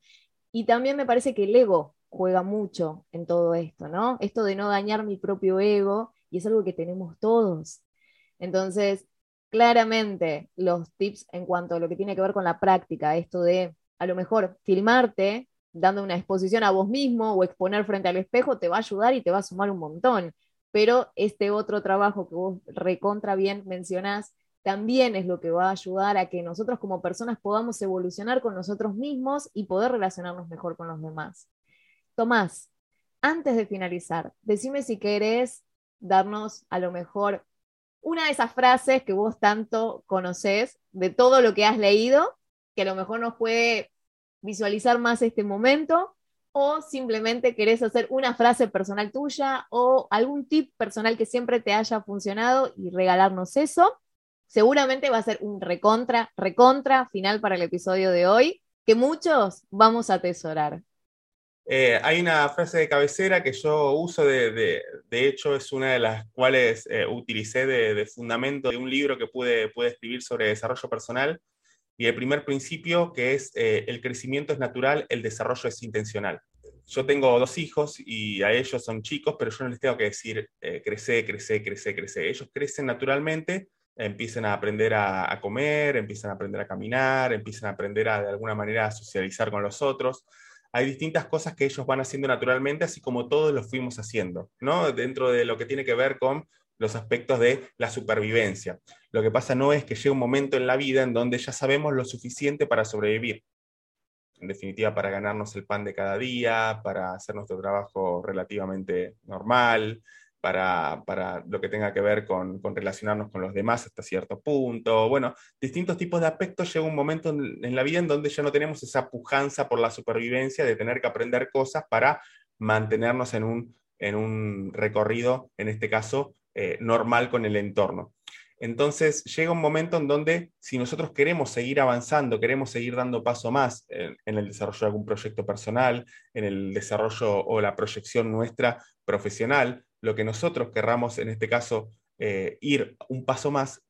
Y también me parece que el ego juega mucho en todo esto, ¿no? Esto de no dañar mi propio ego, y es algo que tenemos todos. Entonces, claramente los tips en cuanto a lo que tiene que ver con la práctica, esto de a lo mejor filmarte dando una exposición a vos mismo o exponer frente al espejo te va a ayudar y te va a sumar un montón. Pero este otro trabajo que vos recontra bien mencionás también es lo que va a ayudar a que nosotros como personas podamos evolucionar con nosotros mismos y poder relacionarnos mejor con los demás. Tomás, antes de finalizar, decime si querés darnos a lo mejor una de esas frases que vos tanto conocés de todo lo que has leído, que a lo mejor nos puede visualizar más este momento, o simplemente querés hacer una frase personal tuya o algún tip personal que siempre te haya funcionado y regalarnos eso. Seguramente va a ser un recontra, recontra final para el episodio de hoy que muchos vamos a atesorar. Eh, hay una frase de cabecera que yo uso, de, de, hecho es una de las cuales eh, utilicé de, fundamento de un libro que pude, pude, escribir sobre desarrollo personal. Y el primer principio que es eh, el crecimiento es natural, el desarrollo es intencional. Yo tengo dos hijos y a ellos son chicos, pero yo no les tengo que decir crece, crece, crece, crece. Ellos crecen naturalmente, empiezan a aprender a, comer, empiezan a aprender a caminar, empiezan a aprender a de alguna manera a socializar con los otros hay distintas cosas que ellos van haciendo naturalmente, así como todos lo fuimos haciendo, ¿no? Dentro de lo que tiene que ver con los aspectos de la supervivencia. Lo que pasa no es que llegue un momento en la vida en donde ya sabemos lo suficiente para sobrevivir. En definitiva, para ganarnos el pan de cada día, para hacer nuestro trabajo relativamente normal, para, lo que tenga que ver con, relacionarnos con los demás hasta cierto punto. Bueno, distintos tipos de aspectos. Llega un momento en, la vida en donde ya no tenemos esa pujanza por la supervivencia de tener que aprender cosas para mantenernos en un, en un recorrido, en este caso, eh, normal con el entorno. Entonces llega un momento en donde si nosotros queremos seguir avanzando, queremos seguir dando paso más en, el desarrollo de algún proyecto personal, en el desarrollo o la proyección nuestra profesional, lo que nosotros querramos, en este caso, eh, ir un paso más,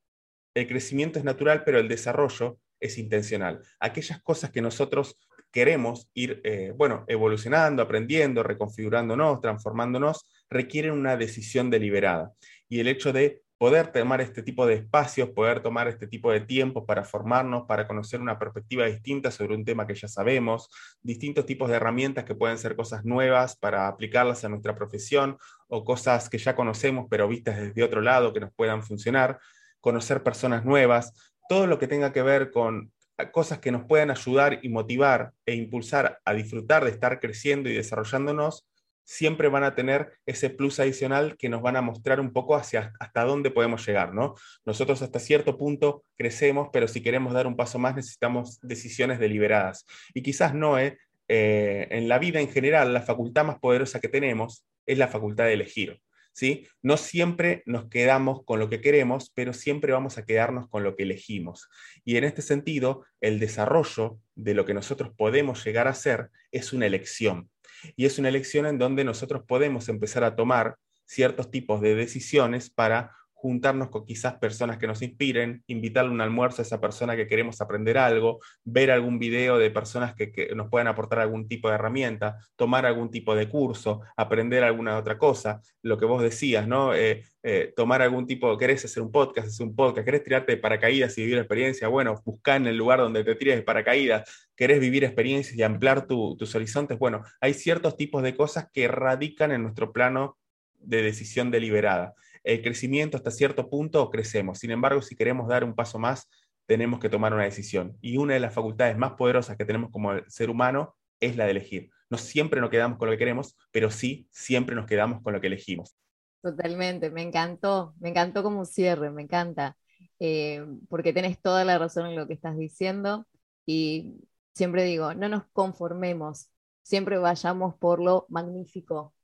el crecimiento es natural, pero el desarrollo es intencional. Aquellas cosas que nosotros queremos ir, eh, bueno, evolucionando, aprendiendo, reconfigurándonos, transformándonos, requieren una decisión deliberada. Y el hecho de poder tomar este tipo de espacios, poder tomar este tipo de tiempos para formarnos, para conocer una perspectiva distinta sobre un tema que ya sabemos, distintos tipos de herramientas que pueden ser cosas nuevas para aplicarlas a nuestra profesión o cosas que ya conocemos pero vistas desde otro lado que nos puedan funcionar, conocer personas nuevas, todo lo que tenga que ver con cosas que nos puedan ayudar y motivar e impulsar a disfrutar de estar creciendo y desarrollándonos, siempre van a tener ese plus adicional que nos van a mostrar un poco hacia hasta dónde podemos llegar, ¿no? Nosotros hasta cierto punto crecemos, pero si queremos dar un paso más necesitamos decisiones deliberadas. Y quizás no, ¿eh? Eh, en la vida en general, la facultad más poderosa que tenemos es la facultad de elegir. ¿Sí? No siempre nos quedamos con lo que queremos, pero siempre vamos a quedarnos con lo que elegimos. Y en este sentido, el desarrollo de lo que nosotros podemos llegar a ser es una elección y es una elección en donde nosotros podemos empezar a tomar ciertos tipos de decisiones para juntarnos con quizás personas que nos inspiren, invitarle un almuerzo a esa persona que queremos aprender algo, ver algún video de personas que, nos puedan aportar algún tipo de herramienta, tomar algún tipo de curso, aprender alguna otra cosa, lo que vos decías, ¿no? Eh, eh, tomar algún tipo, querés hacer un podcast, hacer un podcast, querés tirarte de paracaídas y vivir experiencia, bueno, buscar en el lugar donde te tires de paracaídas, querés vivir experiencias y ampliar tus horizontes, bueno, hay ciertos tipos de cosas que radican en nuestro plano de decisión deliberada el crecimiento hasta cierto punto crecemos. Sin embargo, si queremos dar un paso más, tenemos que tomar una decisión. Y una de las facultades más poderosas que tenemos como ser humano es la de elegir. No siempre nos quedamos con lo que queremos, pero sí siempre nos quedamos con lo que elegimos. Totalmente, me encantó, me encantó como cierre, me encanta, eh, porque tenés toda la razón en lo que estás diciendo y siempre digo, no nos conformemos, siempre vayamos por lo magnífico,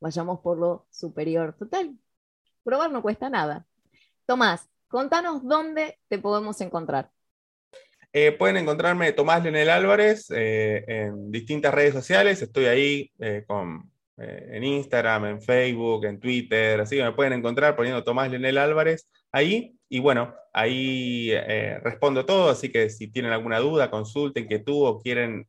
vayamos por lo superior. Total, probar no cuesta nada. Tomás, contanos dónde te podemos encontrar. Eh, pueden encontrarme Tomás Leonel Álvarez eh, en distintas redes sociales. Estoy ahí eh, con, en Instagram, en Facebook, en Twitter. Así que me pueden encontrar poniendo Tomás Leonel Álvarez ahí. Y bueno, ahí respondo todo. Así que si tienen alguna duda, consulten, inquietud o quieren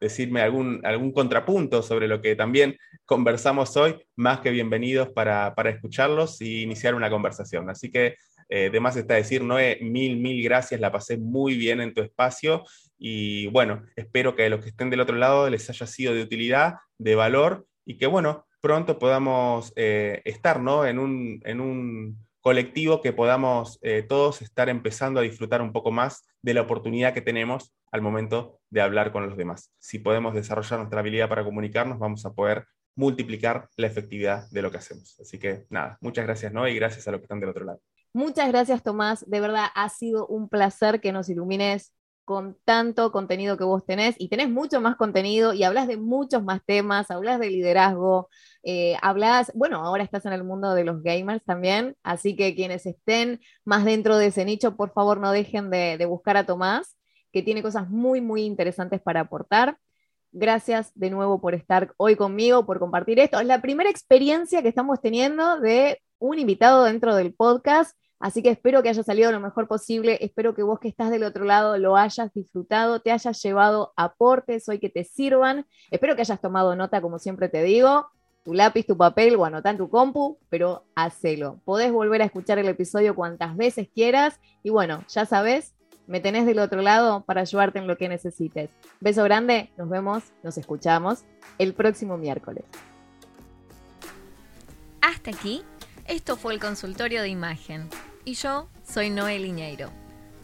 decirme algún, algún contrapunto sobre lo que también conversamos hoy, más que bienvenidos para, escucharlos y iniciar una conversación. Así que, eh, de más está decir, Noé, mil, mil gracias, la pasé muy bien en tu espacio y bueno, espero que a los que estén del otro lado les haya sido de utilidad, de valor y que bueno, pronto podamos eh, estar ¿no? en, un, en un colectivo que podamos eh, todos estar empezando a disfrutar un poco más de la oportunidad que tenemos al momento de hablar con los demás. Si podemos desarrollar nuestra habilidad para comunicarnos, vamos a poder multiplicar la efectividad de lo que hacemos. Así que nada, muchas gracias, ¿no? Y gracias a los que están del otro lado. Muchas gracias, Tomás. De verdad, ha sido un placer que nos ilumines con tanto contenido que vos tenés y tenés mucho más contenido y hablas de muchos más temas, hablas de liderazgo, eh, hablas, bueno, ahora estás en el mundo de los gamers también, así que quienes estén más dentro de ese nicho, por favor no dejen de buscar a Tomás que tiene cosas muy, muy interesantes para aportar. Gracias de nuevo por estar hoy conmigo, por compartir esto. Es la primera experiencia que estamos teniendo de un invitado dentro del podcast, así que espero que haya salido lo mejor posible. Espero que vos que estás del otro lado lo hayas disfrutado, te hayas llevado aportes hoy que te sirvan. Espero que hayas tomado nota, como siempre te digo tu lápiz, tu papel o anotá tu compu, pero hacelo. Podés volver a escuchar el episodio cuantas veces quieras y bueno, ya sabes, me tenés del otro lado para ayudarte en lo que necesites. Beso grande, nos vemos, nos escuchamos el próximo miércoles. Hasta aquí, esto fue el consultorio de imagen y yo soy Noel Iñeiro.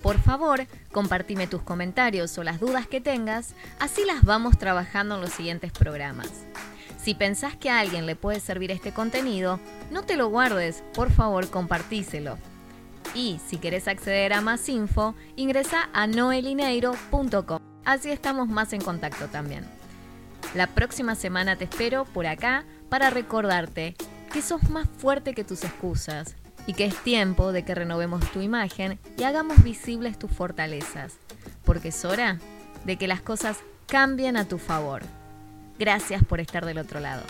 Por favor, compartime tus comentarios o las dudas que tengas, así las vamos trabajando en los siguientes programas. Si pensás que a alguien le puede servir este contenido, no te lo guardes, por favor compartíselo. Y si querés acceder a más info, ingresa a noelineiro.com. Así estamos más en contacto también. La próxima semana te espero por acá para recordarte que sos más fuerte que tus excusas y que es tiempo de que renovemos tu imagen y hagamos visibles tus fortalezas, porque es hora de que las cosas cambien a tu favor. Gracias por estar del otro lado.